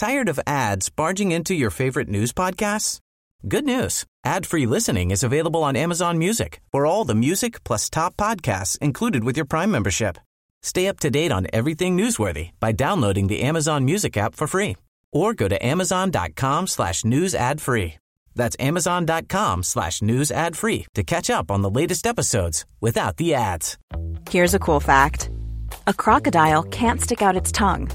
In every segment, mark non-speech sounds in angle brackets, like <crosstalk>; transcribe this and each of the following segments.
Tired of ads barging into your favorite news podcasts? Good news. Ad-free listening is available on Amazon Music for all the music plus top podcasts included with your Prime membership. Stay up to date on everything newsworthy by downloading the Amazon Music app for free or go to amazon.com slash news ad free. That's amazon.com slash news ad free to catch up on the latest episodes without the ads. Here's a cool fact. A crocodile can't stick out its tongue.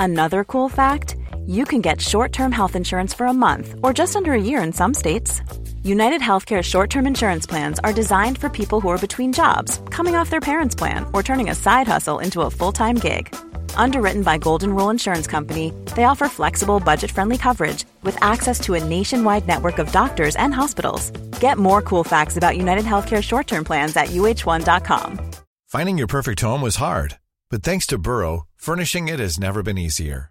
Another cool fact, you can get short-term health insurance for a month or just under a year in some states. United Healthcare short-term insurance plans are designed for people who are between jobs, coming off their parents' plan, or turning a side hustle into a full-time gig. Underwritten by Golden Rule Insurance Company, they offer flexible, budget-friendly coverage with access to a nationwide network of doctors and hospitals. Get more cool facts about United Healthcare short-term plans at uh1.com. Finding your perfect home was hard, but thanks to Burrow, furnishing it has never been easier.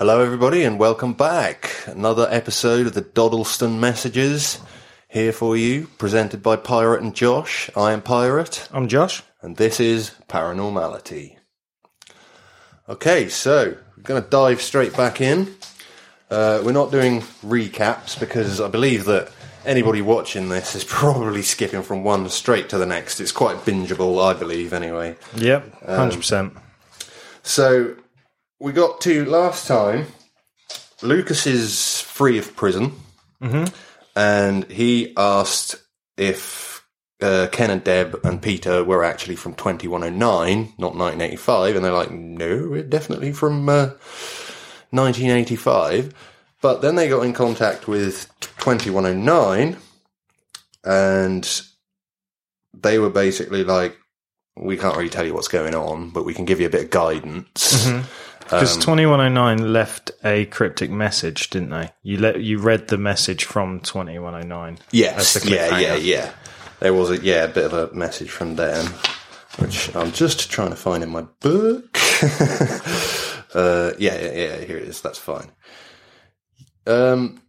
Hello, everybody, and welcome back. Another episode of the Dodleston Messages here for you, presented by Pirate and Josh. I am Pirate, I'm Josh. and this is Paranormality. Okay, so we're going to dive straight back in. Uh, we're not doing recaps because I believe that anybody watching this is <laughs> probably skipping from one straight to the next. It's quite bingeable, I believe, anyway. Yep, hundred percent. So we got to last time. Lukas is free of prison, and he asked if uh, Ken and Deb and Peter were actually from 2109, not 1985, and they're like, no, we're definitely from uh, 1985. But then they got in contact with 2109, and they were basically like, we can't really tell you what's going on, but we can give you a bit of guidance. Because oh nine left a cryptic message, didn't they? You let you read the message from twenty one oh nine. Yes, That's the yeah, yeah, yeah. There was a yeah a bit of a message from them, which I'm just trying to find in my book. <laughs> uh, yeah, yeah, yeah. Here it is. That's fine. Um,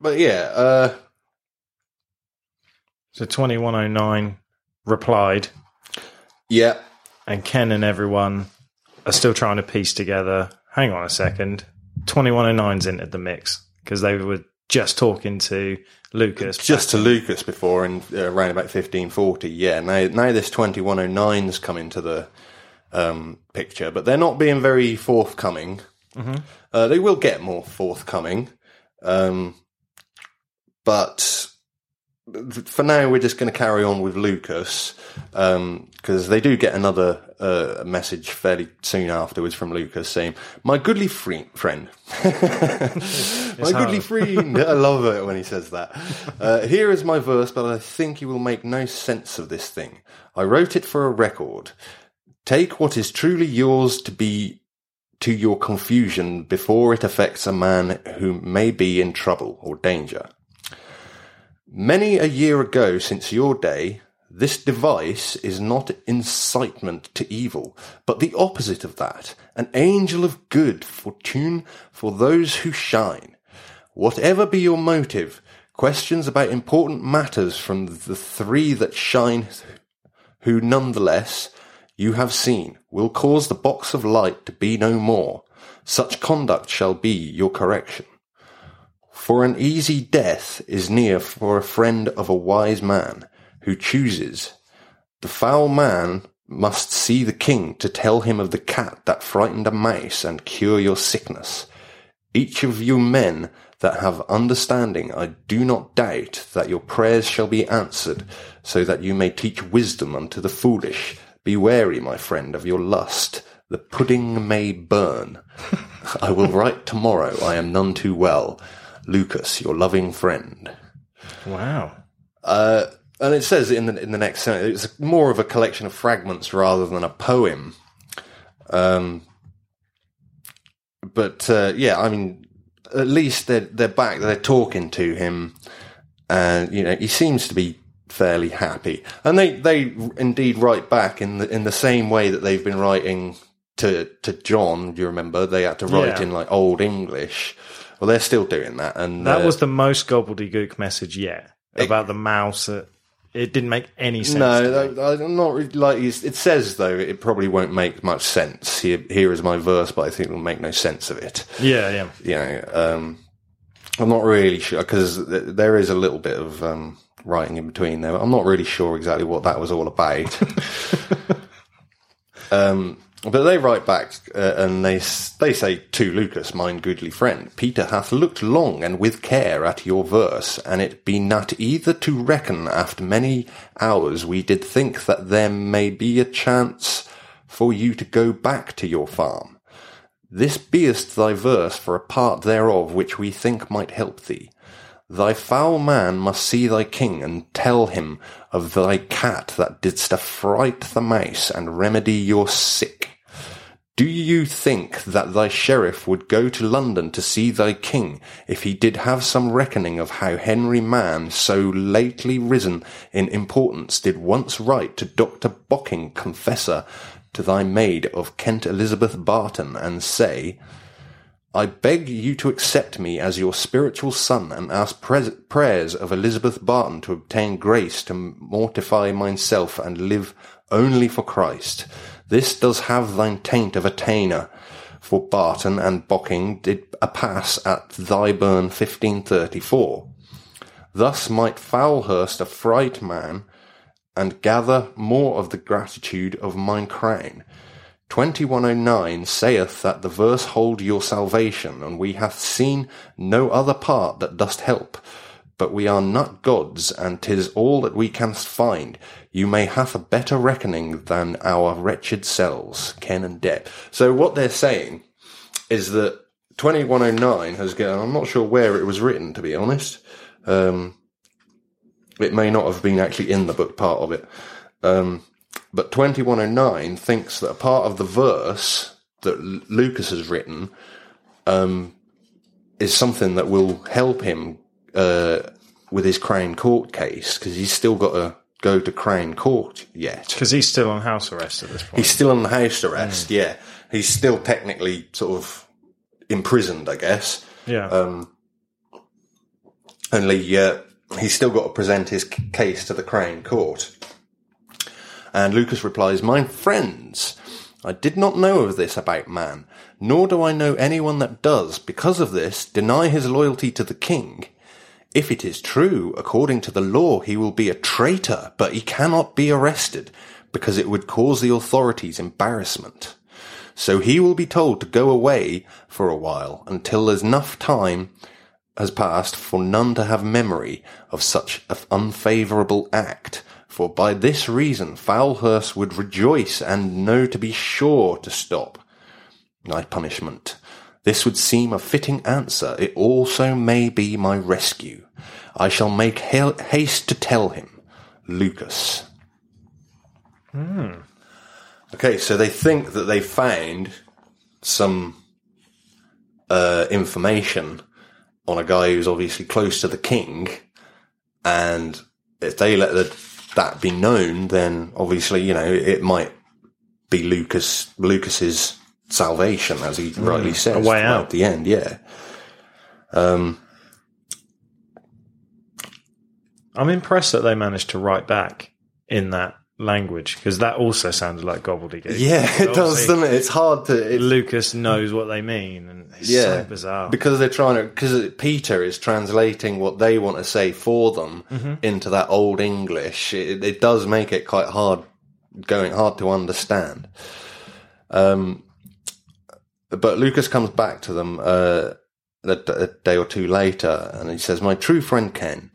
but yeah, uh, So twenty one oh nine replied, yeah, and Ken and everyone are still trying to piece together. Hang on a second, twenty one oh 9's entered the mix because they were just talking to Lukas. just to Lukas before in uh, around about 1540. Yeah, now now this 2109's come into the um, picture, but they're not being very forthcoming. Uh, they will get more forthcoming, um, but for now we're just going to carry on with Lukas because they do get another uh, message fairly soon afterwards from Lukas saying, "My goodly free- friend, <laughs> my goodly friend." <laughs> I love it when he says that. Uh, here is my verse, but I think you will make no sense of this thing. I wrote it for a record. Take what is truly yours to be to your confusion before it affects a man who may be in trouble or danger. Many a year ago since your day, this device is not incitement to evil, but the opposite of that, an angel of good fortune for those who shine. Whatever be your motive, questions about important matters from the three that shine, who nonetheless you have seen, will cause the box of light to be no more. Such conduct shall be your correction. For an easy death is near for a friend of a wise man who chooses. The foul man must see the king to tell him of the cat that frightened a mouse and cure your sickness. Each of you men that have understanding, I do not doubt that your prayers shall be answered, so that you may teach wisdom unto the foolish. Be wary, my friend, of your lust. The pudding may burn. <laughs> I will write tomorrow. I am none too well. Lukas, your loving friend. wow. Uh, and it says in the in the next sentence, it's more of a collection of fragments rather than a poem. Um, but uh, yeah, I mean, at least they're they're back. They're talking to him, and you know he seems to be fairly happy. And they they indeed write back in the in the same way that they've been writing to to John. Do you remember they had to write Yeah. in like old English? Well, they're still doing that, and That uh, was the most gobbledygook message yet about the mouse. That it didn't make any sense. No, I'm not really like it says though. It probably won't make much sense. Here, here is my verse, but I think it'll make no sense of it. Yeah, yeah. You know, um, I'm not really sure because th- there is a little bit of um, writing in between there. I'm not really sure exactly what that was all about. <laughs> um, but they write back uh, and they they say to Lukas, mine goodly friend, Peter hath looked long and with care at your verse, and it be not either to reckon after many hours we did think that there may be a chance for you to go back to your farm. This beest thy verse for a part thereof which we think might help thee. Thy foul man must see thy king and tell him of thy cat that didst affright the mouse and remedy your sick. Do you think that thy sheriff would go to London to see thy king if he did have some reckoning of how Henry Mann, so lately risen in importance, did once write to Dr. Bocking, confessor, to thy maid of Kent Elizabeth Barton, and say, I beg you to accept me as your spiritual son and ask pres- prayers of Elizabeth Barton to obtain grace to mortify myself and live only for Christ. This does have thine taint of attainder, for Barton and Bocking did a pass at Tyburn 1534. Thus might Foulhurst affright man and gather more of the gratitude of mine crown. 2109 saith that the verse hold your salvation, and we hath seen no other part that dost help. But we are not gods, and 'tis all that we can find. You may have a better reckoning than our wretched selves, Ken and Deb. So what they're saying is that 2109 has gone, I'm not sure where it was written, to be honest. Um, it may not have been actually in the book part of it. Um, but 2109 thinks that a part of the verse that Lukas has written um, is something that will help him uh, with his Crown Court case because he's still got to go to Crown Court yet. Because he's still on house arrest at this point. He's still on house arrest, yeah. He's still technically sort of imprisoned, I guess. yeah. Um, only uh, he's still got to present his case to the Crown Court. And Lukas replies, My friends, I did not know of this about man, nor do I know anyone that does, because of this, deny his loyalty to the king. If it is true, according to the law, he will be a traitor, but he cannot be arrested, because it would cause the authorities embarrassment. So he will be told to go away for a while until enough time has passed for none to have memory of such an unfavourable act. For by this reason Foulhurst would rejoice and know to be sure to stop my punishment. This would seem a fitting answer. It also may be my rescue. I shall make ha- haste to tell him, Lukas. Okay, so they think that they found some uh, information on a guy who's obviously close to the king, and if they let the, that be known, then obviously you know it might be Lukas Lukas's salvation, as he rightly says, way out. at the end. Yeah, I'm impressed that they managed to write back in that language because that also sounded like gobbledygook. yeah, it does, doesn't it? It's hard to. It, Lukas knows what they mean, and it's yeah, so bizarre. because they're trying to. Because Peter is translating what they want to say for them Mm-hmm. into that old English. It, it does make it quite hard, going hard to understand. Um, but Lukas comes back to them uh, a, a day or two later, and he says, "My true friend Ken."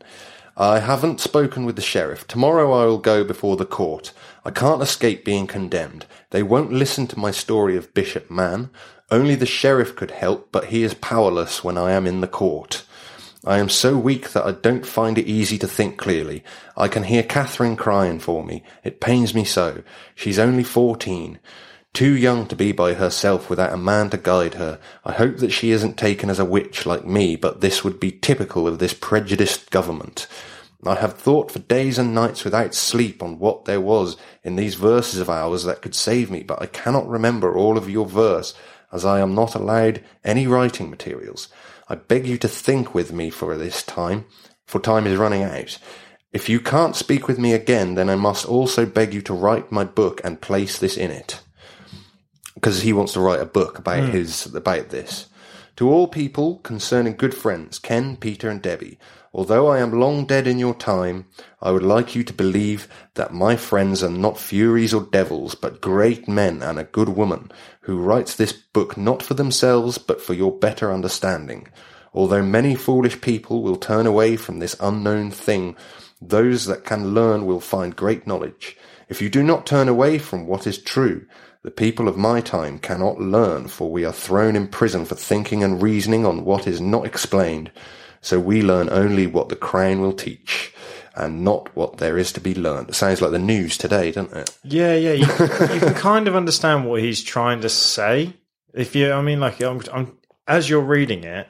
I haven't spoken with the sheriff. Tomorrow I will go before the court. I can't escape being condemned. They won't listen to my story of Bishop Man. Only the sheriff could help, but he is powerless when I am in the court. I am so weak that I don't find it easy to think clearly. I can hear Catherine crying for me. It pains me so. She's only fourteen. Too young to be by herself without a man to guide her. I hope that she isn't taken as a witch like me, but this would be typical of this prejudiced government. I have thought for days and nights without sleep on what there was in these verses of ours that could save me, but I cannot remember all of your verse, as I am not allowed any writing materials. I beg you to think with me for this time, for time is running out. If you can't speak with me again, then I must also beg you to write my book and place this in it. Because he wants to write a book about hmm. his, about this. To all people concerning good friends, Ken, Peter, and Debbie, although I am long dead in your time, I would like you to believe that my friends are not furies or devils, but great men and a good woman, who writes this book not for themselves, but for your better understanding. Although many foolish people will turn away from this unknown thing, those that can learn will find great knowledge. If you do not turn away from what is true, the people of my time cannot learn, for we are thrown in prison for thinking and reasoning on what is not explained. So we learn only what the crown will teach, and not what there is to be learned. It sounds like the news today, doesn't it? Yeah, yeah. You, you can <laughs> kind of understand what he's trying to say. If you, I mean, like, I'm, I'm as you're reading it,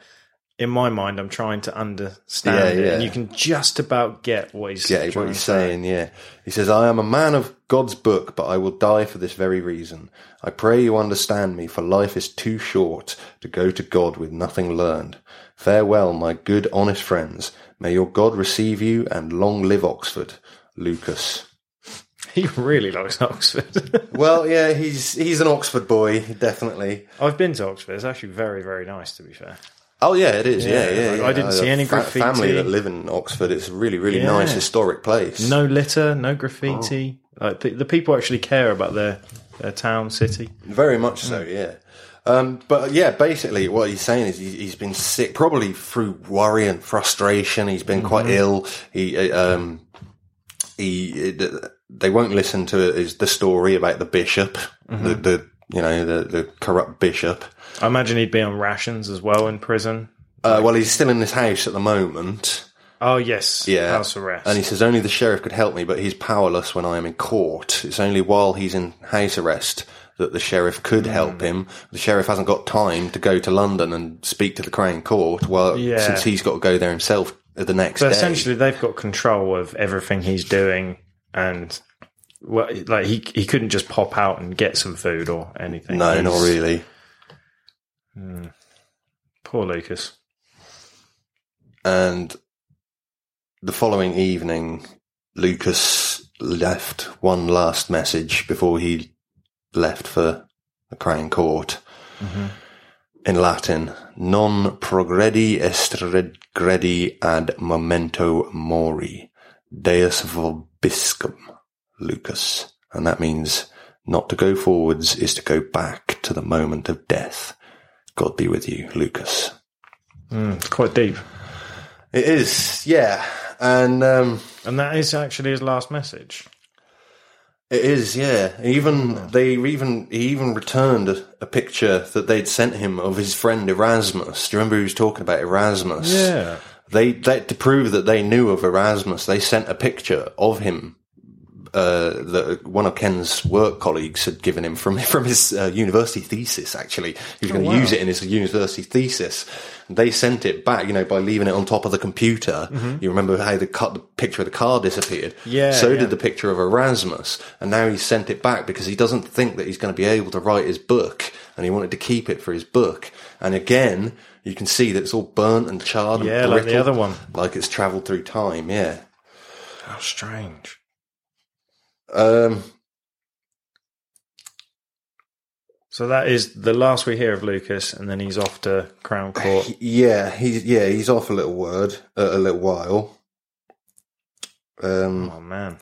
in my mind, I'm trying to understand Yeah, it, and you can just about get what he's Get what he's to say. saying, yeah. He says, I am a man of God's book, but I will die for this very reason. I pray you understand me, for life is too short to go to God with nothing learned. Farewell, my good, honest friends. May your God receive you, and long live Oxford. Lukas. <laughs> He really likes Oxford. <laughs> Well, yeah, he's he's an Oxford boy, definitely. I've been to Oxford. It's actually very, very nice, to be fair. Oh yeah, it is. Yeah, Yeah, yeah. yeah. I didn't see have any fa- Family that live in Oxford. It's a really, really Yeah. nice historic place. No litter, no graffiti. Like the, the people actually care about their their town, city. Very much so, yeah. Um, but yeah, basically, what he's saying is he, he's been sick, probably through worry and frustration. He's been quite ill. He, uh, um, he, they won't listen to his, the story about the bishop, the, the, you know, the, the corrupt bishop. I imagine he'd be on rations as well in prison. Uh, well, he's still in this house at the moment. Oh yes, Yeah. house arrest. And he says only the sheriff could help me, but he's powerless when I am in court. It's only while he's in house arrest that the sheriff could Hmm. help him. The sheriff hasn't got time to go to London and speak to the Crown Court. Well, Yeah. since he's got to go there himself the next so day. essentially, they've got control of everything he's doing, and well, like he he couldn't just pop out and get some food or anything. no, He's- not really. Hmm. Poor Lukas. And the following evening, Lukas left one last message before he left for the Crown Court mm-hmm. in Latin. Non progredi est regredi ad momento mori. Deus vobiscum, Lukas. And that means not to go forwards is to go back to the moment of death. God be with you, Lukas. It's quite deep, It is, yeah. And um, and that is actually his last message. It is, yeah. Even they even he even returned a, a picture that they'd sent him of his friend Erasmus. Do you remember he was talking about Erasmus? Yeah. They, they to prove that they knew of Erasmus, they sent a picture of him uh, that one of Ken's work colleagues had given him from <laughs> from his uh, university thesis. Actually, he was going to use it in his university thesis. They sent it back, you know, by leaving it on top of the computer. You remember how the, cut, the picture of the car disappeared? Yeah, So yeah. did the picture of Erasmus, and now he sent it back because he doesn't think that he's going to be able to write his book, and he wanted to keep it for his book. And again, you can see that it's all burnt and charred. Yeah, and like the other one. like it's travelled through time. Yeah. How strange. Um, So that is the last we hear of Lukas, and then he's off to Crown Court. yeah, he's yeah he's off a little word, uh, a little while. Um, Oh man,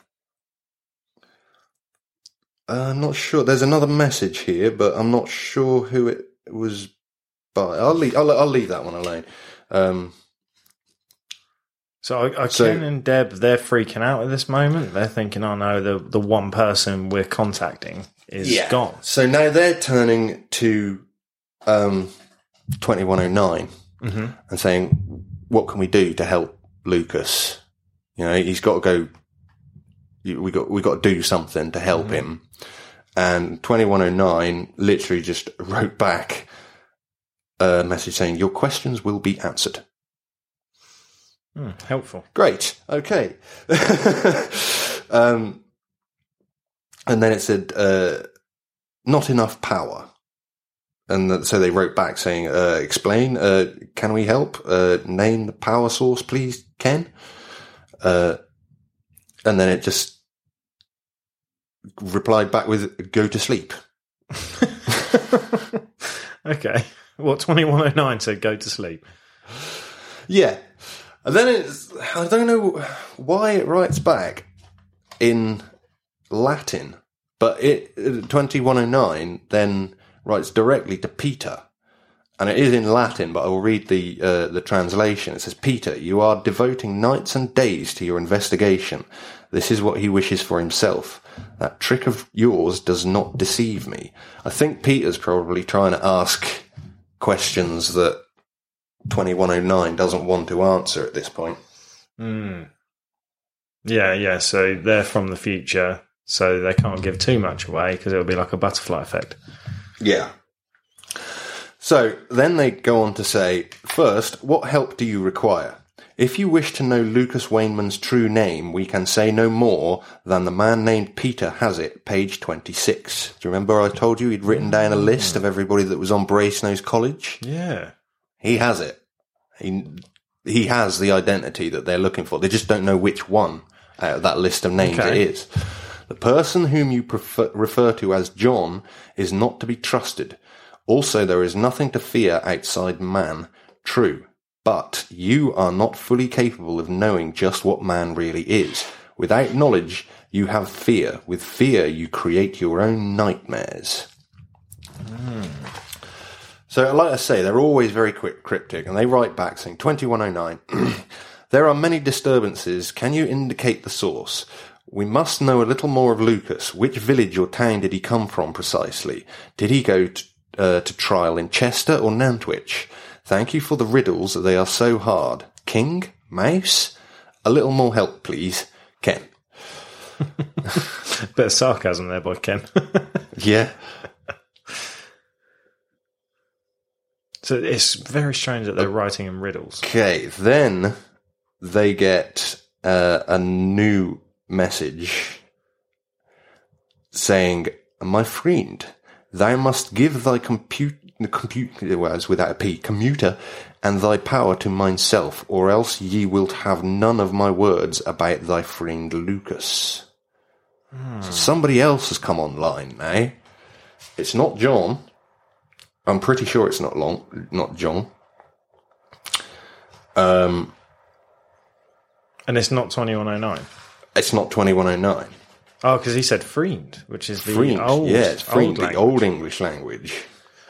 I'm not sure. There's another message here, but I'm not sure who it was by. I'll leave. I'll, I'll leave that one alone. Um, so I, I So- Ken and Deb they're freaking out at this moment. They're thinking, "Oh no, the the one person we're contacting is gone." So now they're turning to um, 2109 and saying, "What can we do to help Lukas? You know, he's got to go. We got we got to do something to help him." And 2109 literally just <laughs> wrote back a message saying, Your questions will be answered. Hmm, helpful. Great. Okay. <laughs> um, and then it said, uh, not enough power. And th- so they wrote back saying, uh, explain, uh, can we help? Uh, name the power source, please, Ken. Uh, and then it just replied back with, go to sleep. <laughs> Okay. What 2109 said go to sleep. Yeah. And then it's, I don't know why it writes back in Latin, but it, 2109 then writes directly to Peter. And it is in Latin, but I will read the, uh, the translation. It says, Peter, you are devoting nights and days to your investigation. This is what he wishes for himself. That trick of yours does not deceive me. I think Peter's probably trying to ask questions that 2109 doesn't want to answer at this point. Hmm. Yeah, yeah. So they're from the future, so they can't give too much away because it'll be like a butterfly effect. Yeah. So then they go on to say, first, what help do you require? If you wish to know Lukas Wainman's true name, we can say no more than the man named Peter has it, page 26. Do you remember I told you he'd written down a list of hmm. everybody that was on Brasenose College? Yeah. He has it. He, he has the identity that they're looking for. They just don't know which one out of that list of names Okay. it is. The person whom you prefer, refer to as John is not to be trusted. Also, there is nothing to fear outside man. True. But you are not fully capable of knowing just what man really is. Without knowledge, you have fear. With fear, you create your own nightmares. Hmm. So, like I say, they're always very quick, cryptic, and they write back saying 2109. <clears throat> there are many disturbances. Can you indicate the source? We must know a little more of Lukas. Which village or town did he come from precisely? Did he go to, uh, to trial in Chester or Nantwich? Thank you for the riddles. They are so hard. King? Mouse? A little more help, please. Ken. <laughs> Bit of sarcasm there by Ken. <laughs> Yeah. So it's very strange that they're writing in riddles. Okay, then they get uh, a new message saying, "My friend, thou must give thy compute, compute well, it's without a p, commuter, and thy power to myself, or else ye wilt have none of my words about thy friend Lukas." So somebody else has come online eh It's not John. I'm pretty sure it's not long, not John. Um, And it's not 2109. It's not 2109. Oh, because he said friend, which is the Friend. old, yeah, it's friend, old the old English language.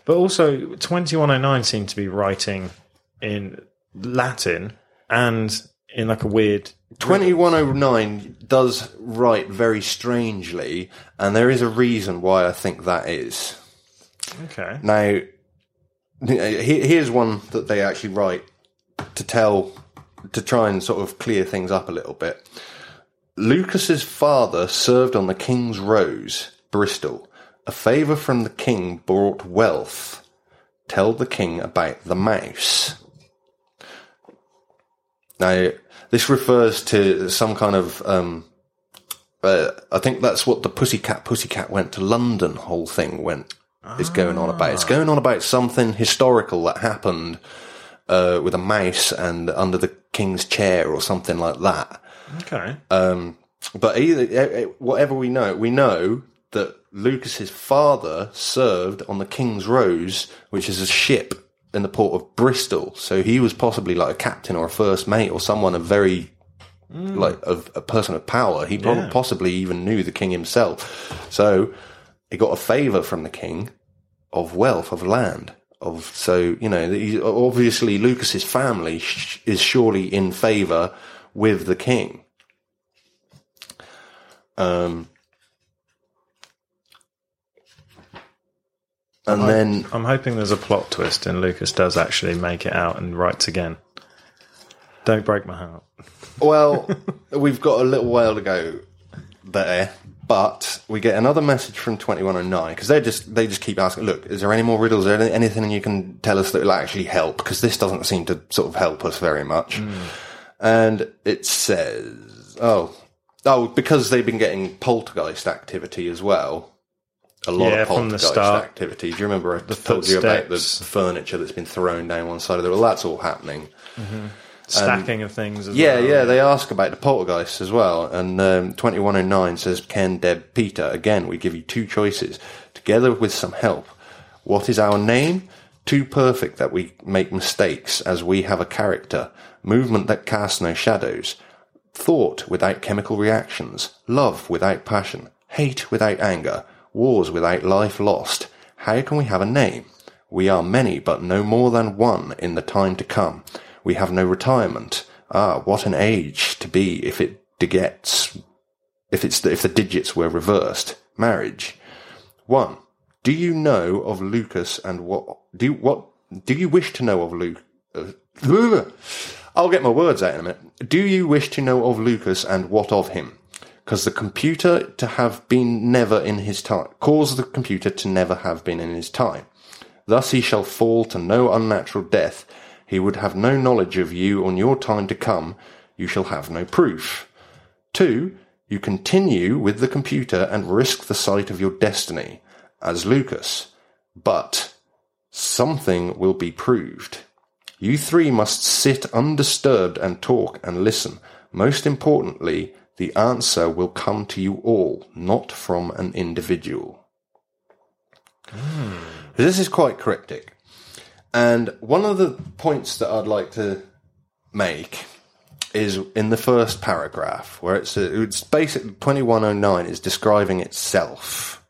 But also, 2109 seemed to be writing in Latin and in like a weird. 2109 does write very strangely, and there is a reason why I think that is. Okay. Now, here's one that they actually write to tell, to try and sort of clear things up a little bit. Lukas's father served on the King's Rose, Bristol. A favour from the king brought wealth. Tell the king about the mouse. Now, this refers to some kind of, um, uh, I think that's what the Pussycat Pussycat went to London whole thing went is going on about. It's going on about something historical that happened uh, with a mouse and under the king's chair or something like that. Okay. But either whatever we know, we know that Lukas's father served on the King's Rose, which is a ship in the port of Bristol. So he was possibly like a captain or a first mate or someone of very like of a person of power. He Yeah. possibly even knew the king himself. So he got a favor from the king of wealth of land. Of so you know obviously Lukas's family sh- is surely in favor with the king. Um, and then I'm hoping there's a plot twist and Lukas does actually make it out and writes again. Don't break my heart. Well, <laughs> we've got a little while to go there, but we get another message from 2109 because they just they just keep asking, look, is there any more riddles? Is there anything you can tell us that will actually help? Because this doesn't seem to sort of help us very much. And it says, oh, oh, because they've been getting poltergeist activity as well. A lot Yeah, of poltergeist activity. Do you remember I told you about the furniture that's been thrown down one side of the Well, that's all happening. Stacking of things as Yeah, well. yeah, they ask about the poltergeist as well. And um, 2109 says, Ken, Deb, Peter, again, we give you two choices, together with some help. What is our name? Too perfect that we make mistakes, as we have a character. Movement that casts no shadows. Thought without chemical reactions. Love without passion. Hate without anger. Wars without life lost. How can we have a name? We are many, but no more than one in the time to come. We have no retirement. Ah, what an age to be if it begets, if it's the, if the digits were reversed. Marriage. One. Do you know of Lukas and what do you, what do you wish to know of Luke? Uh, <laughs> I'll get my words out in a minute. Do you wish to know of Lukas and what of him? Because the computer to have been never in his time, cause the computer to never have been in his time. Thus he shall fall to no unnatural death. He would have no knowledge of you on your time to come. You shall have no proof. Two, you continue with the computer and risk the sight of your destiny, as Lukas. But something will be proved. You three must sit undisturbed and talk and listen. Most importantly, the answer will come to you all, not from an individual. Hmm. This is quite cryptic. And one of the points that I'd like to make is in the first paragraph, where it's, it's basically 2109 is describing itself.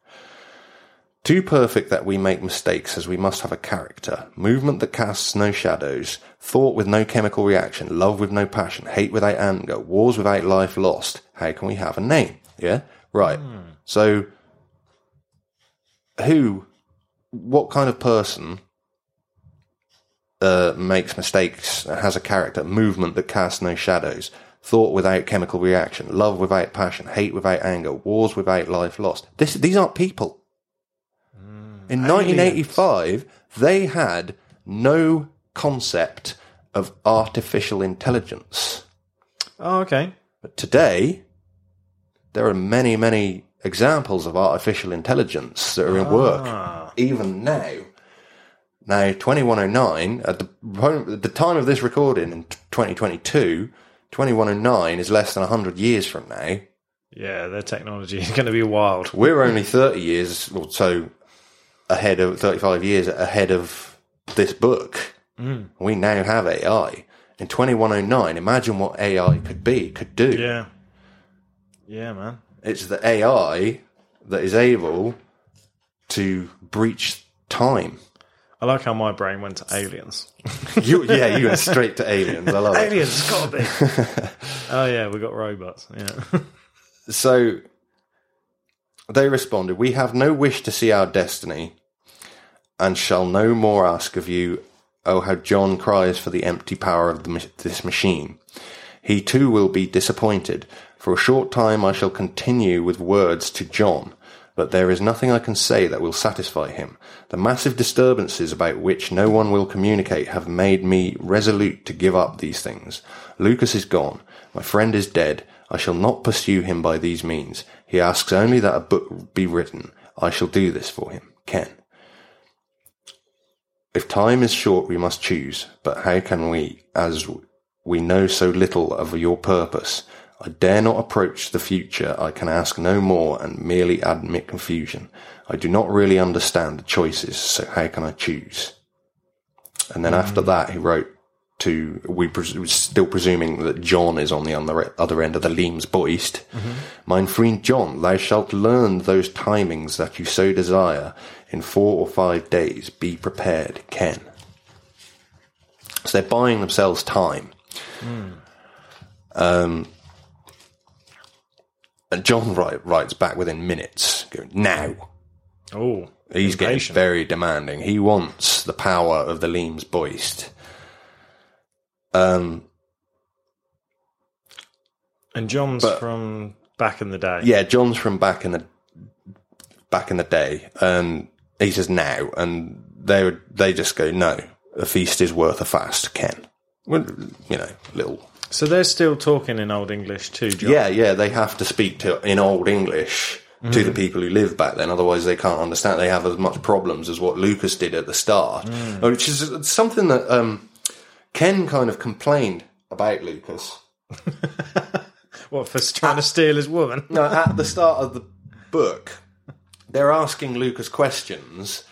Too perfect that we make mistakes, as we must have a character. Movement that casts no shadows. Thought with no chemical reaction. Love with no passion. Hate without anger. Wars without life lost. How can we have a name? Yeah? Right. Hmm. So, who, what kind of person uh, makes mistakes, has a character, movement that casts no shadows, thought without chemical reaction, love without passion, hate without anger, wars without life lost. This, these aren't people. In 1985, they had no concept of artificial intelligence. Oh, okay. But today, there are many, many examples of artificial intelligence that are in work, even now. Now, 2109, at the, at the time of this recording in 2022, 2109 is less than 100 years from now. Yeah, their technology is going to be wild. We're only 30 years or so ahead of 35 years ahead of this book. Mm. We now have AI. In 2109, imagine what AI could be, could do. Yeah. Yeah, man. It's the AI that is able to breach time. I like how my brain went to <laughs> aliens. You, yeah, you went straight to aliens. I love it. aliens, it's got to be. <laughs> oh, yeah, we got robots. Yeah. <laughs> So they responded, We have no wish to see our destiny, and shall no more ask of you. Oh, how John cries for the empty power of the, this machine. He too will be disappointed. For a short time I shall continue with words to John, but there is nothing I can say that will satisfy him. The massive disturbances about which no one will communicate have made me resolute to give up these things. Lukas is gone. My friend is dead. I shall not pursue him by these means. He asks only that a book be written. I shall do this for him. Ken. If time is short, we must choose. But how can we, as we know so little of your purpose? I dare not approach the future. I can ask no more and merely admit confusion. I do not really understand the choices, so how can I choose? And then after mm-hmm. that, he wrote to, we pres- still presuming that John is on the other, other end of the Leams Boist. Mm-hmm. Mein friend John, thou shalt learn those timings that you so desire. In four or five days, be prepared, Ken. So they're buying themselves time. Hmm. Um, and John write, writes back within minutes, going, now. Oh, He's getting very demanding. He wants the power of the Leams Boist. Um, And John's But- from back in the day. Yeah, John's from back in the back in the day, and he says now, and they would they just go no. A feast is worth a fast, Ken. Well, you know, little. So they're still talking in Old English too, John. Yeah, yeah, they have to speak to in Old English to the people who live back then. Otherwise, they can't understand. They have as much problems as what Lukas did at the start, which is something that um, Ken kind of complained about Lukas. <laughs> What for trying to steal his woman? No, at the start of the book, they're asking Lukas questions,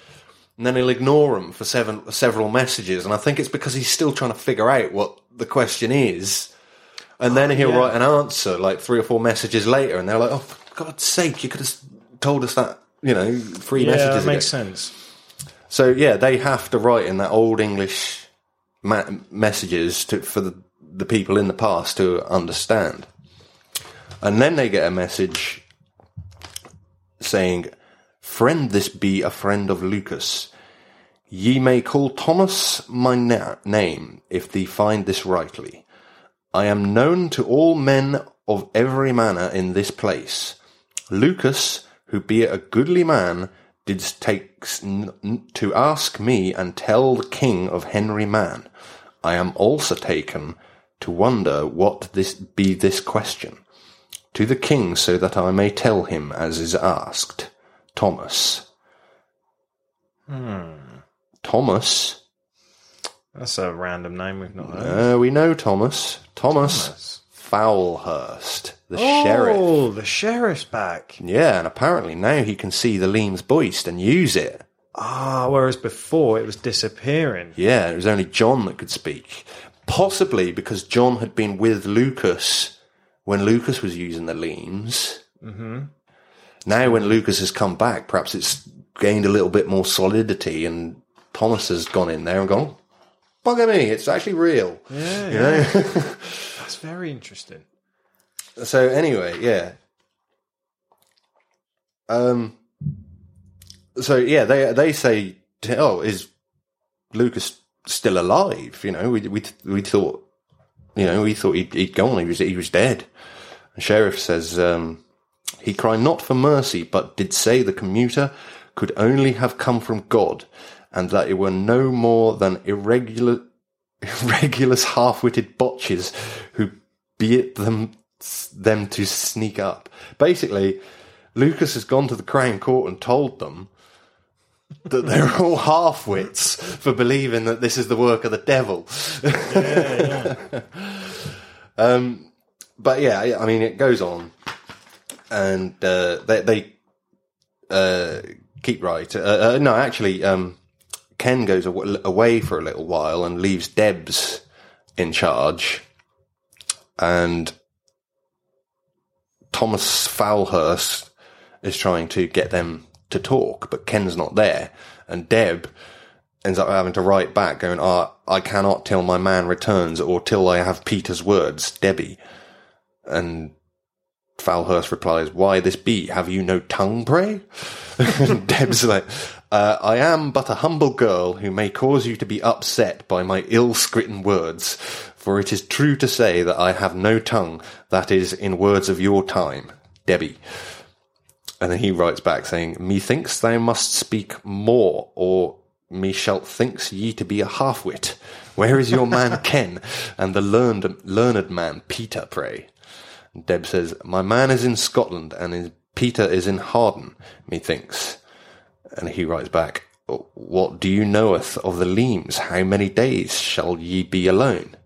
and then he'll ignore them for seven, several messages. And I think it's because he's still trying to figure out what the question is. And then he'll yeah. write an answer like three or four messages later, and they're like, "Oh, for God's sake, you could have told us that." You know, three Yeah, messages. ago." makes sense. So yeah, they have to write in that old English ma- messages to, for the, the people in the past to understand. And then they get a message saying, "Friend, this be a friend of Lukas. Ye may call Thomas my na- name, if thee find this rightly. I am known to all men of every manner in this place. Lukas, who be a goodly man, did take n- to ask me and tell the king of Henry man. I am also taken to wonder what this be this question to the king, so that I may tell him as is asked. Thomas. Hmm. Thomas. That's a random name we've not heard. Uh, we know Thomas. Thomas, Foulhurst, the sheriff. Oh, the sheriff's back. Yeah, and apparently now he can see the Leams Boist and use it. Ah, whereas before it was disappearing. Yeah, it was only John that could speak. Possibly because John had been with Lukas when Lukas was using the Leams. Mm-hmm. Now, when Lukas has come back, perhaps it's gained a little bit more solidity, and Thomas has gone in there and gone, "Bugger me, it's actually real." Yeah, You know? <laughs> That's very interesting. so anyway, yeah. Um. So yeah, they they say, "Oh, is Lukas still alive?" You know, we we we thought, you know, we thought he'd, he'd gone. He was he was dead. The sheriff says, um, "He cried not for mercy, but did say the commuter could only have come from God, and that it were no more than irregular." Irregulous <laughs> half-witted botches who beat them them to sneak up. Basically, Lukas has gone to the Crown Court and told them that they're <laughs> all half-wits for believing that this is the work of the devil. <laughs> um, but yeah, I I mean, it goes on, and uh, they, they uh, keep right. Uh, uh, no, actually, um, Ken goes away for a little while and leaves Debs in charge, and Thomas Foulhurst is trying to get them to talk, but Ken's not there, and Deb ends up having to write back, going, oh, "I cannot till my man returns, or till I have Peter's words, Debbie." And Foulhurst replies, Why this be? Have you no tongue, pray? <laughs> Deb's like, uh, I am but a humble girl who may cause you to be upset by my ill scritten words, for it is true to say that I have no tongue, that is, in words of your time, Debbie. And then he writes back saying, Methinks thou must speak more, or me shalt thinks ye to be a half-wit. Where is your man <laughs> Ken, and the learned, learned man Peter, pray? Deb says, My man is in Scotland, and his Peter is in Harden, methinks. And he writes back, What do you knoweth of the Leams? How many days shall ye be alone?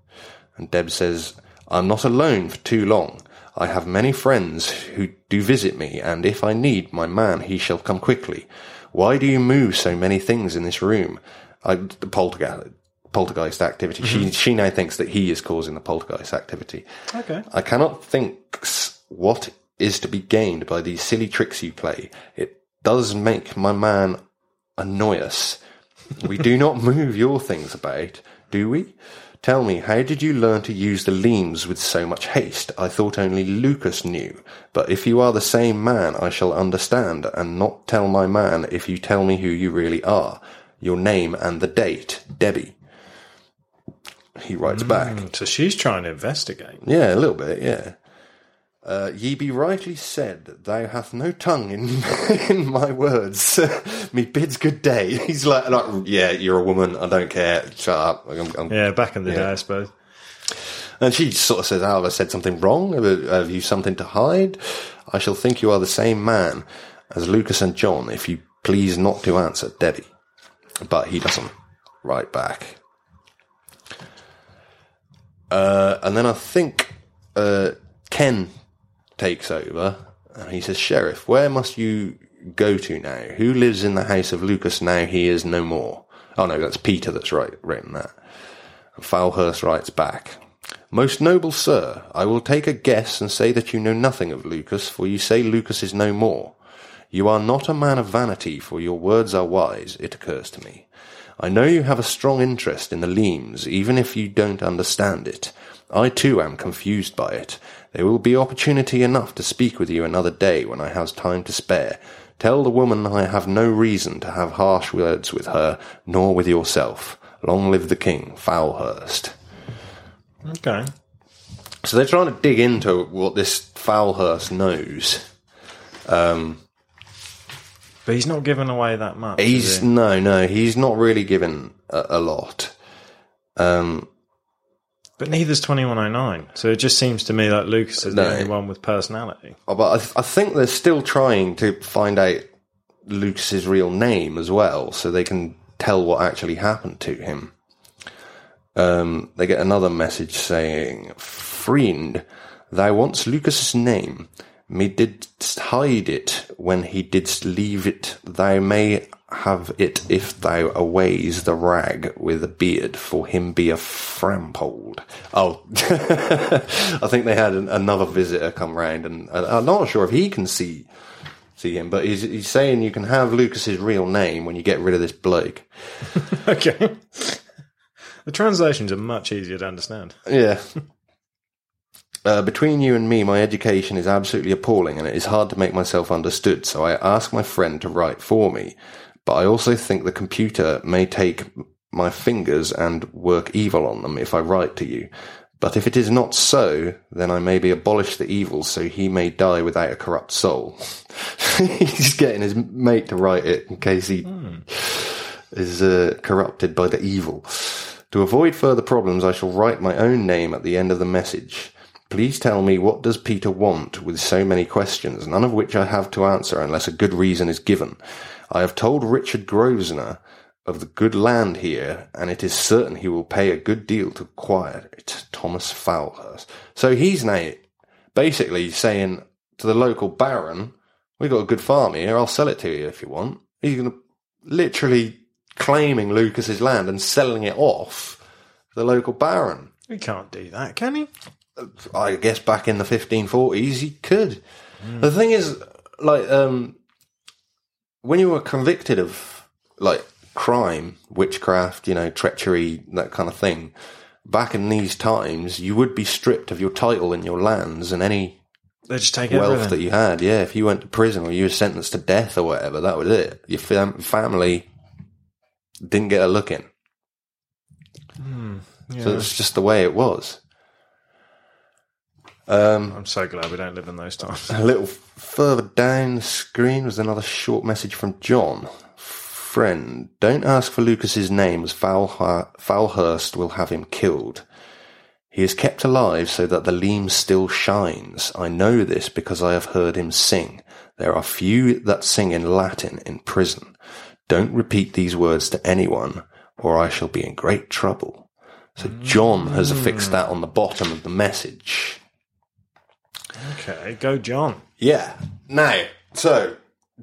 And Deb says, I'm not alone for too long. I have many friends who do visit me, and if I need my man, he shall come quickly. Why do you move so many things in this room? I, the poltergeist, poltergeist activity. She mm-hmm. she now thinks that he is causing the poltergeist activity. Okay. I cannot think what is to be gained by these silly tricks you play. It does make my man annoy us. We do not <laughs> move your things about, do we? Tell me, how did you learn to use the leams with so much haste? I thought only Lukas knew. But if you are the same man, I shall understand, and not tell my man if you tell me who you really are. Your name and the date, Debbie. He writes hmm, back. So she's trying to investigate. Yeah, a little bit, yeah. Uh, ye be rightly said, thou hath no tongue in <laughs> in my words. <laughs> Me bids good day. <laughs> He's like, like, yeah, you're a woman. I don't care. Shut up. I'm, I'm, Yeah, back in the Yeah. day, I suppose. And she sort of says, oh, have I said something wrong? Have, have you something to hide? I shall think you are the same man as Lukas and John if you please not to answer, Debbie. But he doesn't write back. Uh, and then I think uh, Ken takes over and he says, Sheriff, where must you go to now? Who lives in the house of Lukas now he is no more? Oh no, that's Peter that's right, written that. And writes back, Most noble sir, I will take a guess and say that you know nothing of Lukas, for you say Lukas is no more. You are not a man of vanity, for your words are wise, it occurs to me. I know you have a strong interest in the Leams, even if you don't understand it. I too am confused by it. There will be opportunity enough to speak with you another day when I have time to spare. Tell the woman I have no reason to have harsh words with her, nor with yourself. Long live the king, Foulhurst. Okay. So they're trying to dig into what this Foulhurst knows. But he's not giving away that much. He's no, no, he's not really given a, a lot. Um, But neither's 2109. So it just seems to me like Lukas is No. the only one with personality. but I, th- I think they're still trying to find out Lukas's real name as well, so they can tell what actually happened to him. Um, they get another message saying, "Friend, thou wants Lukas's name. Me didst hide it when he didst leave it. Thou may have it if thou aways the rag with a beard, for him be a frampold." Oh, <laughs> I think they had an, another visitor come round, and I'm not sure if he can see see him, but he's he's saying you can have Lukas's real name when you get rid of this bloke. <laughs> Okay. the translations are much easier to understand. Yeah. <laughs> Uh, between you and me, my education is absolutely appalling, and it is hard to make myself understood. So I ask my friend to write for me, but I also think the computer may take my fingers and work evil on them if I write to you. But if it is not so, then I maybe abolish the evil, so he may die without a corrupt soul. <laughs> He's getting his mate to write it in case he is uh, corrupted by the evil. To avoid further problems, I shall write my own name at the end of the message. Please tell me what does Peter want with so many questions, none of which I have to answer unless a good reason is given. I have told Richard Grosvenor of the good land here, and it is certain he will pay a good deal to acquire it. Thomas Foulhurst. So he's now basically saying to the local baron, "We've got a good farm here. I'll sell it to you if you want." He's going to literally claiming Lukas's land and selling it off to the local baron. He can't do that, can he? I guess back in the 1540s he could. The thing is, like, um, when you were convicted of like crime, witchcraft, you know, treachery, that kind of thing, back in these times, you would be stripped of your title and your lands and any They just take wealth everything. that you had. Yeah, if you went to prison or you were sentenced to death or whatever, that was it. Your fam- family didn't get a look in. Hmm, yeah. So it's just the way it was. Um, I'm so glad we don't live in those times. A little further down the screen was another short message from John. Friend, don't ask for Lukas's name as Foulha- Foulhurst will have him killed. He is kept alive so that the leam still shines. I know this because I have heard him sing. There are few that sing in Latin in prison. Don't repeat these words to anyone, or I shall be in great trouble. So John has affixed that on the bottom of the message. Okay, go John. Yeah. Now, so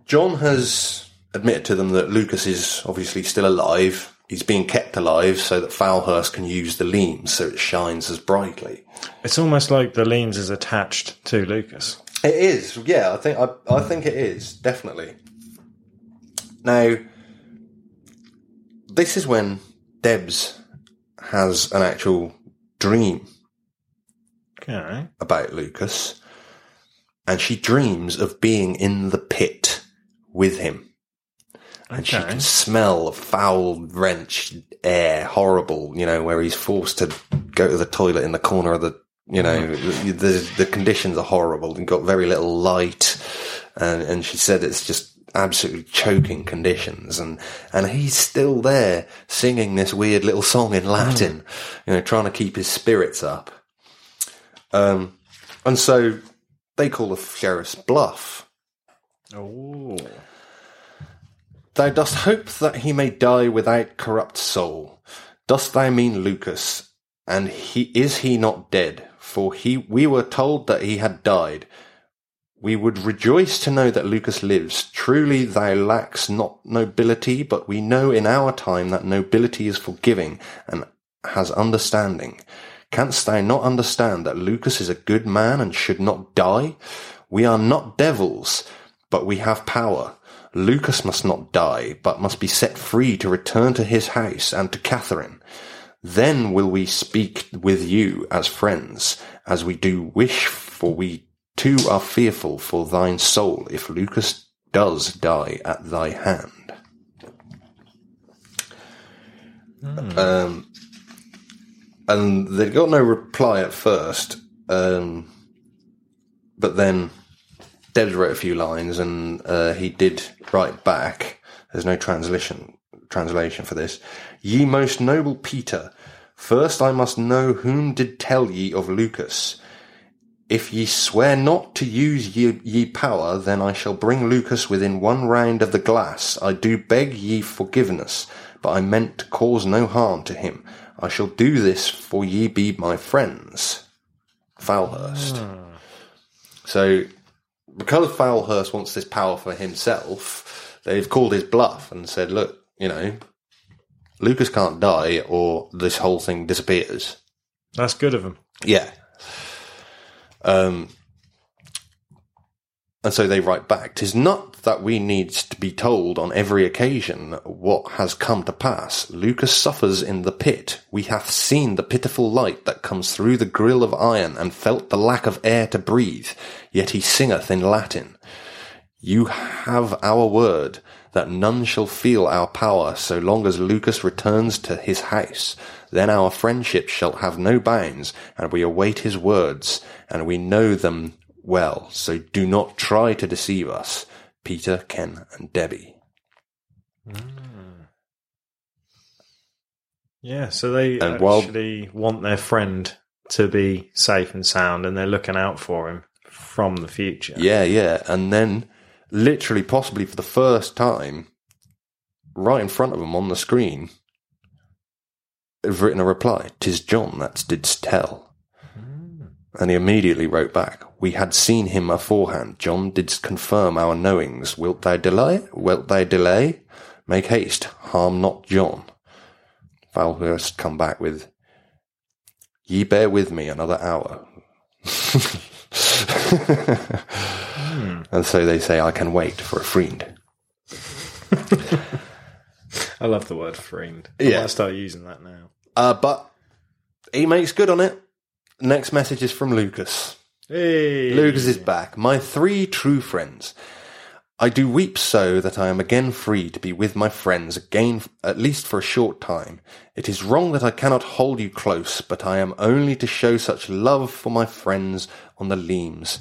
John has admitted to them that Lukas is obviously still alive. He's being kept alive so that Foulhurst can use the leams so it shines as brightly. It's almost like the Leams is attached to Lukas. It is, yeah. I think I, I think it is definitely. Now, this is when Debs has an actual dream Okay. about Lukas, and she dreams of being in the pit with him. And she can smell foul, wrenched air, horrible, you know, where he's forced to go to the toilet in the corner of the You know, the the conditions are horrible and got very little light, and and she said it's just absolutely choking conditions, and and he's still there singing this weird little song in Latin, you know, trying to keep his spirits up. Um, and so they call the sheriff's bluff. Oh. Thou dost hope that he may die without corrupt soul. Dost thou mean Lukas? And he is he not dead? For he we were told that he had died. We would rejoice to know that Lukas lives. Truly thou lacks not nobility, but we know in our time that nobility is forgiving and has understanding. Canst thou not understand that Lukas is a good man and should not die? We are not devils, but we have power. Lukas must not die, but must be set free to return to his house and to Catherine. Then will we speak with you as friends, as we do wish, for we too are fearful for thine soul if Lukas does die at thy hand. Um, and they got no reply at first, um, but then Debs wrote a few lines, and uh, he did write back. There's no translation translation for this. Ye most noble Peter, first I must know whom did tell ye of Lukas. If ye swear not to use ye, ye power, then I shall bring Lukas within one round of the glass. I do beg ye forgiveness, but I meant to cause no harm to him. I shall do this for ye be my friends. Foulhurst. So, because Foulhurst wants this power for himself, they've called his bluff and said, look, you know, Lukas can't die or this whole thing disappears. That's good of him. Yeah. Um, and so they write back, "'Tis not that we needs to be told on every occasion what has come to pass. Lukas suffers in the pit. We hath seen the pitiful light that comes through the grill of iron and felt the lack of air to breathe, yet he singeth in Latin. You have our word that none shall feel our power so long as Lukas returns to his house. Then our friendship shall have no bounds, and we await his words, and we know them well. So do not try to deceive us, Peter, Ken, and Debbie. Mm. Yeah, so they And while- actually want their friend to be safe and sound, and they're looking out for him from the future. Yeah, yeah. And then, literally, possibly for the first time, right in front of them on the screen, they've written a reply. "'Tis John that didst tell." And he immediately wrote back, We had seen him aforehand. John didst confirm our knowings. Wilt thou delay? Wilt thou delay? Make haste. Harm not John. Foulhurst come back with, Ye bear with me another hour. And so they say, I can wait for a friend. I love the word friend. I Yeah. might start using that now. Uh, but he makes good on it. Next message is from Lukas. Hey, Lukas is back. My three true friends. I do weep so that I am again free to be with my friends again, at least for a short time. It is wrong that I cannot hold you close, but I am only to show such love for my friends on the Leams.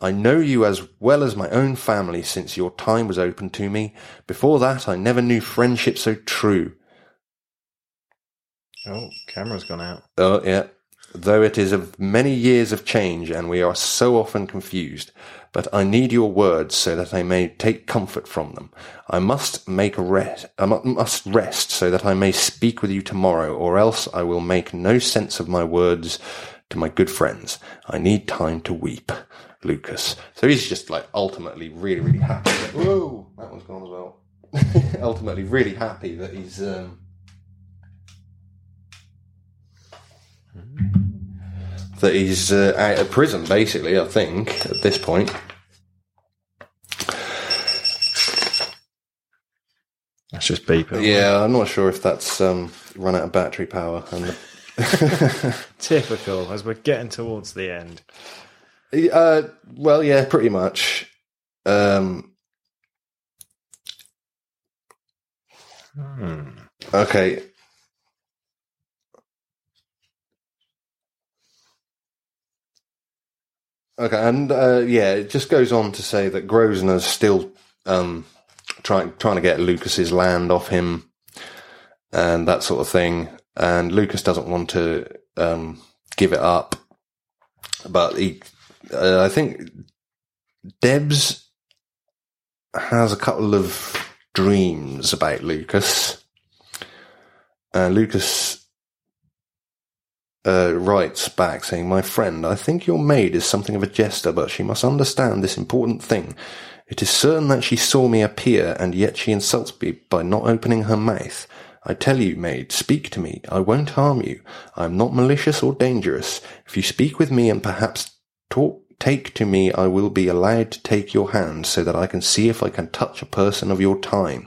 I know you as well as my own family since your time was open to me. Before that, I never knew friendship so true. Oh, camera's gone out. Oh, yeah. Though it is of many years of change and we are so often confused, but I need your words so that I may take comfort from them. I must make rest, I must rest so that I may speak with you tomorrow, or else I will make no sense of my words to my good friends. I need time to weep. Lukas. So he's just like ultimately really, really happy. Whoa, that one's gone as well. <laughs> ultimately really happy that he's, um, that he's uh, out of prison, basically, I think, at this point. That's just beeping. Yeah, I'm not sure if that's um, run out of battery power. And the, <laughs> Typical, as we're getting towards the end. uh, well, yeah, pretty much. Um, Hmm. okay. Okay, and uh, yeah, it just goes on to say that Grosvenor's still um, trying trying to get Lukas's land off him and that sort of thing. And Lukas doesn't want to um, give it up, but he, uh, I think, Debs has a couple of dreams about Lukas. Uh, Lukas uh, writes back saying, My friend, I think your maid is something of a jester, but she must understand this important thing. It is certain that she saw me appear, and yet she insults me by not opening her mouth. I tell you, maid, speak to me. I won't harm you. I am not malicious or dangerous. If you speak with me and perhaps talk, take to me, I will be allowed to take your hand so that I can see if I can touch a person of your time.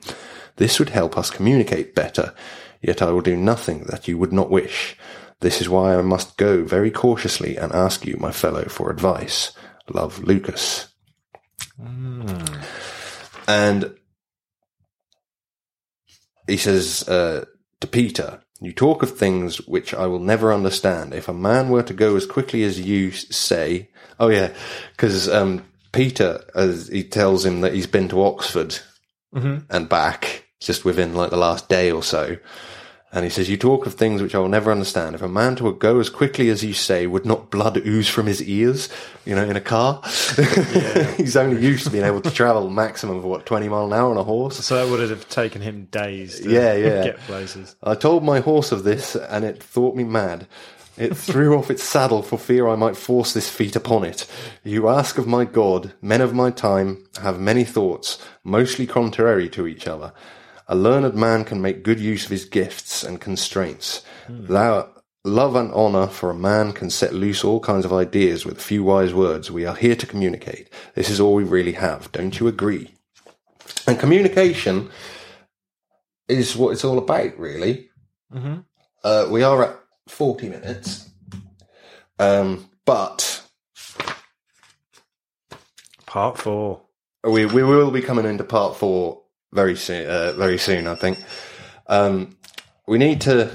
This would help us communicate better. Yet I will do nothing that you would not wish. This is why I must go very cautiously and ask you, my fellow, for advice. Love, Lukas. And he says uh, to Peter, You talk of things which I will never understand. If a man were to go as quickly as you say, oh yeah, because um, Peter, as he tells him that he's been to Oxford and back just within like the last day or so. And he says, You talk of things which I will never understand. If a man to go as quickly as you say, would not blood ooze from his ears, you know, in a car? <laughs> He's only used to being able to travel maximum of what, 20 mile an hour on a horse? So that would have taken him days to Yeah, yeah. get places. I told my horse of this, and it thought me mad. It <laughs> threw off its saddle for fear I might force this feat upon it. You ask of my God, men of my time have many thoughts, mostly contrary to each other. A learned man can make good use of his gifts and constraints. Thou, love and honour for a man can set loose all kinds of ideas with a few wise words. We are here to communicate. This is all we really have. Don't you agree? And communication is what it's all about, really. Uh, we are at 40 minutes. Um, but Part four. we, we will be coming into part four very soon, uh, very soon, I think. Um, we need to,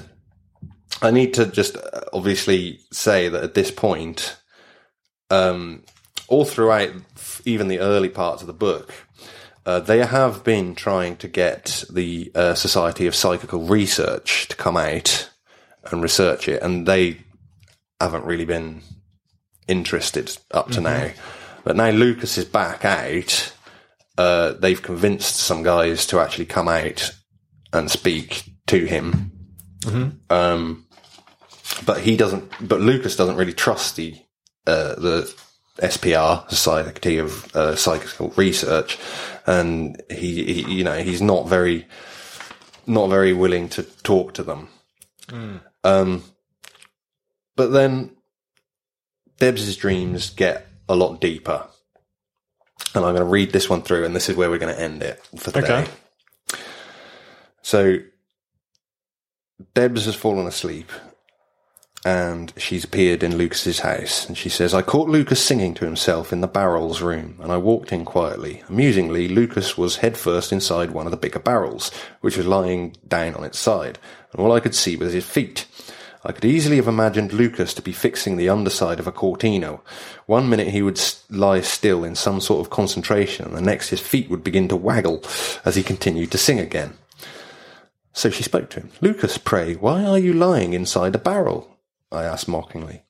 I need to just uh, obviously say that at this point, um, all throughout even the early parts of the book, uh, they have been trying to get the uh, Society of Psychical Research to come out and research it, and they haven't really been interested up to now. But now Lukas is back out. Uh, they've convinced some guys to actually come out and speak to him. Um, but he doesn't. But Lukas doesn't really trust the uh, the SPR Society of uh, Psychical Research, and he, he, you know, he's not very not very willing to talk to them. Um, but then Debs' dreams get a lot deeper. And I'm going to read this one through, and this is where we're going to end it for today. Okay. So, Debs has fallen asleep, and she's appeared in Lukas's house. And she says, I caught Lukas singing to himself in the barrels room, and I walked in quietly. Amusingly, Lukas was headfirst inside one of the bigger barrels, which was lying down on its side, and all I could see was his feet. I could easily have imagined Lukas to be fixing the underside of a Cortina. One minute he would lie still in some sort of concentration, and the next his feet would begin to waggle as he continued to sing again. So she spoke to him. Lukas, pray, why are you lying inside a barrel? I asked mockingly.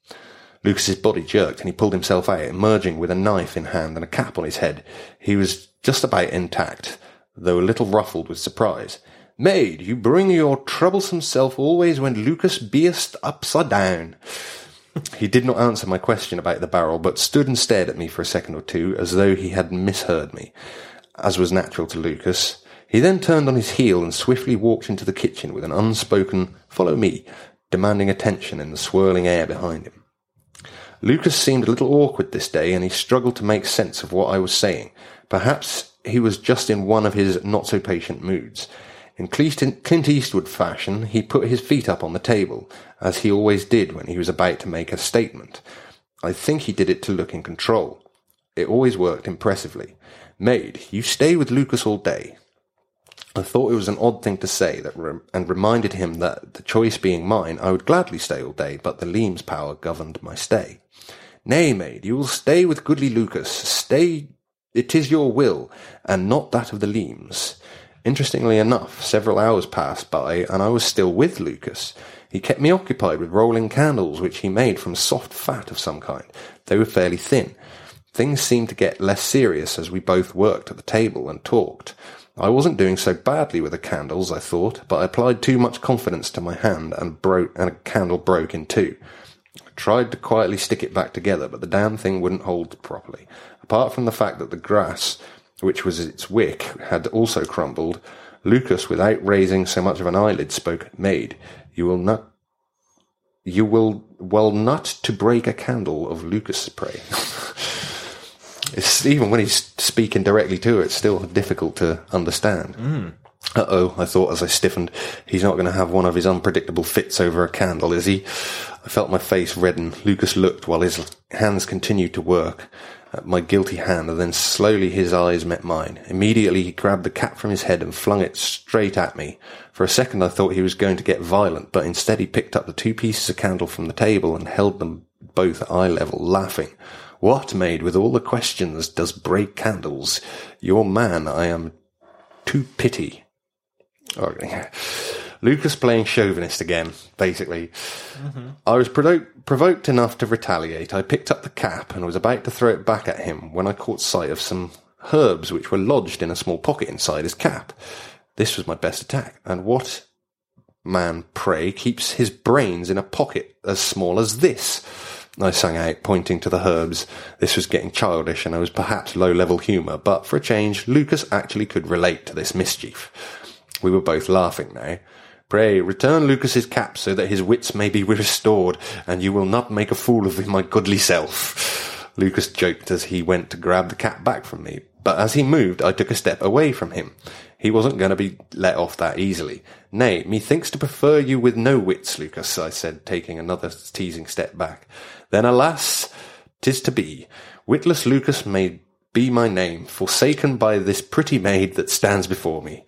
Lukas's body jerked and he pulled himself out, emerging with a knife in hand and a cap on his head. He was just about intact, though a little ruffled with surprise. Maid, you bring your troublesome self always when Lukas beest upside down. He did not answer my question about the barrel, but stood and stared at me for a second or two, as though he had misheard me, as was natural to Lukas. He then turned on his heel and swiftly walked into the kitchen with an unspoken, follow me, demanding attention in the swirling air behind him. Lukas seemed a little awkward this day, and he struggled to make sense of what I was saying. Perhaps he was just in one of his not so patient moods. In Clint Eastwood fashion, he put his feet up on the table, as he always did when he was about to make a statement. I think he did it to look in control. It always worked impressively. Maid, you stay with Lukas all day. I thought it was an odd thing to say that re- and reminded him that the choice being mine, I would gladly stay all day, but the Leam's power governed my stay. Nay, maid, you will stay with goodly Lukas. Stay, it is your will, and not that of the Leams. Interestingly enough, several hours passed by, and I was still with Lukas. He kept me occupied with rolling candles, which he made from soft fat of some kind. They were fairly thin. Things seemed to get less serious as we both worked at the table and talked. I wasn't doing so badly with the candles, I thought, but I applied too much confidence to my hand and broke, and a candle broke in two. I tried to quietly stick it back together, but the damn thing wouldn't hold properly. Apart from the fact that the grass, which was its wick, had also crumbled, Lukas, without raising so much of an eyelid, spoke, Maid, you will not, you will, well, not to break a candle of Lukas' pray. <laughs> It's even when he's speaking directly to her, it's still difficult to understand. Mm. Uh oh, I thought as I stiffened. He's not going to have one of his unpredictable fits over a candle, is he? I felt my face redden. Lukas looked while his hands continued to work at my guilty hand, and then slowly his eyes met mine. Immediately he grabbed the cap from his head and flung it straight at me. For a second I thought he was going to get violent, but instead he picked up the two pieces of candle from the table and held them both eye level, laughing. What, maid, with all the questions, does break candles? Your man, I am too pity. Lukas playing chauvinist again, basically. Mm-hmm. I was provo- provoked enough to retaliate. I picked up the cap and was about to throw it back at him when I caught sight of some herbs which were lodged in a small pocket inside his cap. This was my best attack. And what man, pray, keeps his brains in a pocket as small as this? I sang out, pointing to the herbs. This was getting childish, and I was perhaps low-level humour, but for a change, Lukas actually could relate to this mischief. We were both laughing now. Pray, return Lukas's cap so that his wits may be <laughs> restored, and you will not make a fool of my goodly self. Lukas joked as he went to grab the cap back from me, but as he moved, I took a step away from him. He wasn't going to be let off that easily. Nay, methinks to prefer you with no wits, Lukas, I said, taking another teasing step back. Then alas, tis to be. Witless Lukas may be my name, forsaken by this pretty maid that stands before me.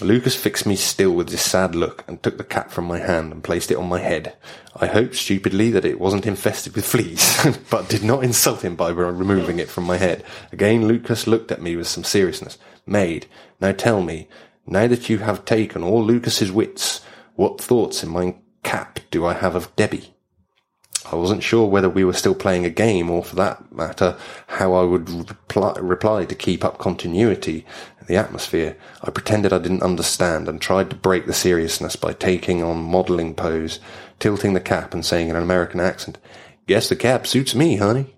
Lukas fixed me still with his sad look and took the cap from my hand and placed it on my head. I hoped stupidly that it wasn't infested with fleas, <laughs> but did not insult him by removing it from my head. Again, Lukas looked at me with some seriousness. Maid, now tell me, now that you have taken all Lukas's wits, what thoughts in my cap do I have of Debbie? I wasn't sure whether we were still playing a game or, for that matter, how I would reply, reply to keep up continuity in the atmosphere. I pretended I didn't understand and tried to break the seriousness by taking on modelling pose, tilting the cap and saying in an American accent, Guess the cap suits me, honey.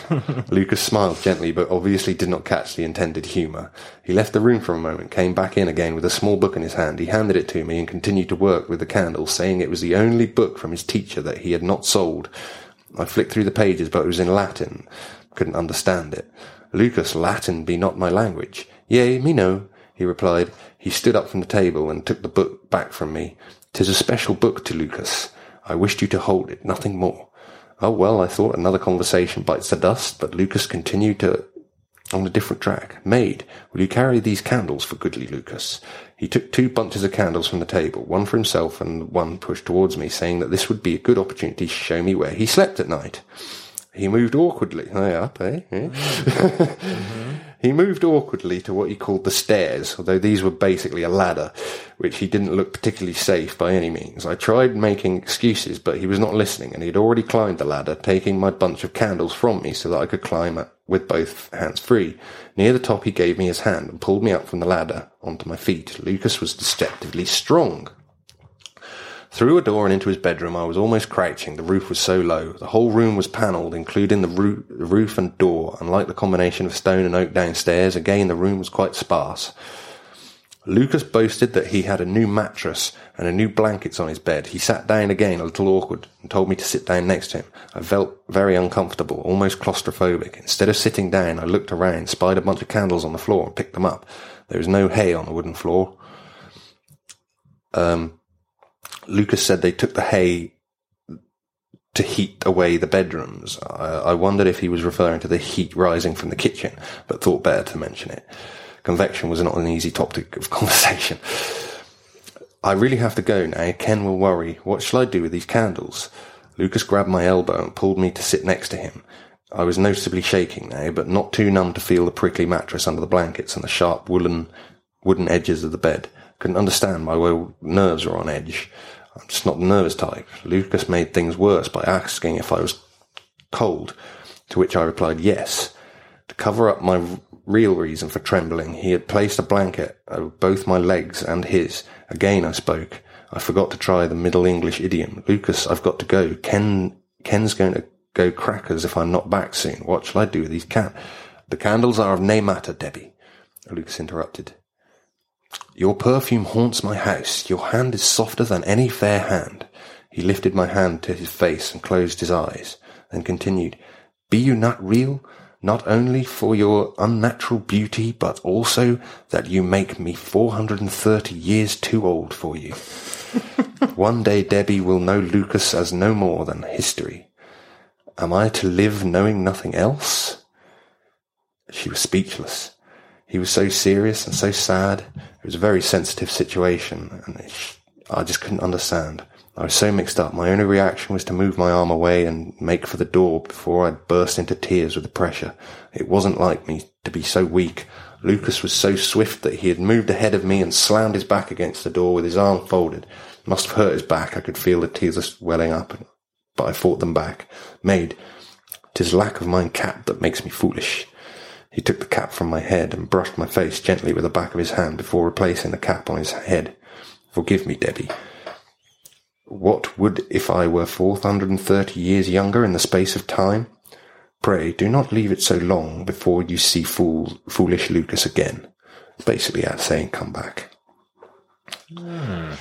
<laughs> Lukas smiled gently, but obviously did not catch the intended humour. He left the room for a moment, came back in again with a small book in his hand. He handed it to me and continued to work with the candle, saying it was the only book from his teacher that he had not sold. I flicked through the pages, but it was in Latin. Couldn't understand it. Lukas, Latin be not my language. Yea, me know, he replied. He stood up from the table and took the book back from me. Tis a special book to Lukas. I wished you to hold it, nothing more. Oh well, I thought another conversation bites the dust, but Lukas continued to on a different track. Maid, will you carry these candles for goodly Lukas? He took two bunches of candles from the table, one for himself and one pushed towards me, saying that this would be a good opportunity to show me where he slept at night. He moved awkwardly. High up, eh? <laughs> He moved awkwardly to what he called the stairs, although these were basically a ladder, which he didn't look particularly safe by any means. I tried making excuses, but he was not listening, and he had already climbed the ladder, taking my bunch of candles from me so that I could climb it with both hands free. Near the top, he gave me his hand and pulled me up from the ladder onto my feet. Lukas was deceptively strong. Through a door and into his bedroom, I was almost crouching. The roof was so low. The whole room was panelled, including the, roo- the roof and door. Unlike the combination of stone and oak downstairs, again the room was quite sparse. Lukas boasted that he had a new mattress and a new blankets on his bed. He sat down again, a little awkward, and told me to sit down next to him. I felt very uncomfortable, almost claustrophobic. Instead of sitting down, I looked around, spied a bunch of candles on the floor, and picked them up. There was no hay on the wooden floor. Um, Lukas said they took the hay to heat away the bedrooms. I, I, wondered if he was referring to the heat rising from the kitchen, but thought better to mention it. Convection was not an easy topic of <laughs> conversation. I really have to go now. Ken will worry. What shall I do with these candles? Lukas grabbed my elbow and pulled me to sit next to him. I was noticeably shaking now, but not too numb to feel the prickly mattress under the blankets and the sharp woolen, wooden edges of the bed. Couldn't understand my nerves were on edge. I'm just not the nervous type. Lukas made things worse by asking if I was cold, to which I replied yes. To cover up my real reason for trembling, he had placed a blanket over both my legs and his. Again I spoke. I forgot to try the Middle English idiom. Lukas, I've got to go. Ken, Ken's going to go crackers if I'm not back soon. What shall I do with these can? The candles are of no matter, Debbie. Lukas interrupted. Your perfume haunts my house. Your hand is softer than any fair hand. He lifted my hand to his face and closed his eyes, then continued, Be you not real? Not only for your unnatural beauty, but also that you make me 430 years too old for you. <laughs> One day Debbie will know Lukas as no more than history. Am I to live knowing nothing else? She was speechless. He was so serious and so sad. It was a very sensitive situation, and it, I just couldn't understand. I was so mixed up. My only reaction was to move my arm away and make for the door before I burst into tears with the pressure. It wasn't like me to be so weak. Lukas was so swift that he had moved ahead of me and slammed his back against the door with his arm folded. It Must have hurt his back. I could feel the tears welling up but I fought them back. Maid, tis lack of mine cap that makes me foolish. He took the cap from my head and brushed my face gently with the back of his hand before replacing the cap on his head. Forgive me, Debbie. What would if I were four hundred and thirty years younger in the space of time? Pray do not leave it so long before you see fool, foolish Lukas again. Basically, out saying, come back. The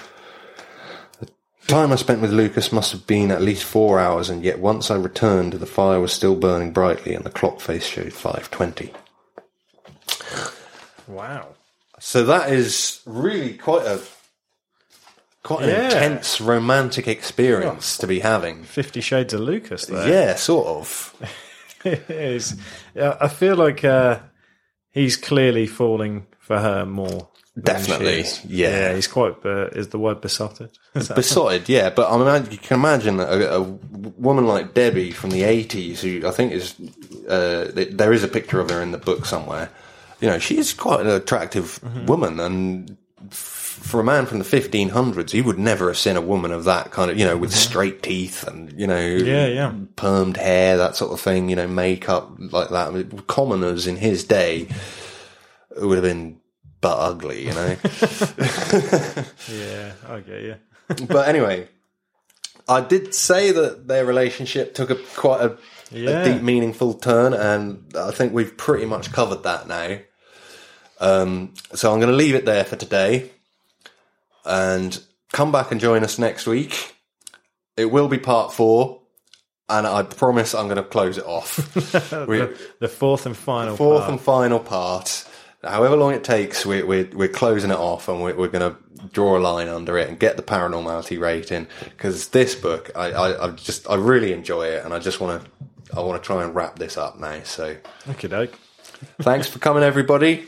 time I spent with Lukas must have been at least four hours, and yet once I returned, the fire was still burning brightly, and the clock face showed five twenty. Wow! So that is really quite a quite an yeah. intense romantic experience to be having. Fifty Shades of Lukas, there. Yeah, sort of. <laughs> it is. I feel like uh, he's clearly falling for her more Definitely, yeah. yeah. He's quite. Uh, is the word besotted? <laughs> besotted, yeah. But I mean, you can imagine a, a, woman like Debbie from the eighties, who I think is uh, there is a picture of her in the book somewhere. You know, she's quite an attractive mm-hmm. woman, and for a man from the 1500s, he would never have seen a woman of that kind of, you know, with mm-hmm. straight teeth and, you know, yeah, yeah. permed hair, that sort of thing, you know, makeup like that. I mean, commoners in his day would have been but ugly, you know. <laughs> yeah, I get you. <laughs> but anyway, I did say that their relationship took a quite a, yeah. a, deep, meaningful turn, and I think we've pretty much covered that now. Um, so I'm going to leave it there for today, and come back and join us next week. It will be part four, and I promise I'm going to close it off. <laughs> the, the, fourth and final, fourth part. and final part however long it takes, we're, we're, we're closing it off and we're, we're going to draw a line under it and get the paranormality rating. Because this book, I, I, I, just, I really enjoy it and I just want to, I want to try and wrap this up now. So, okay, doke. thanks for coming, everybody.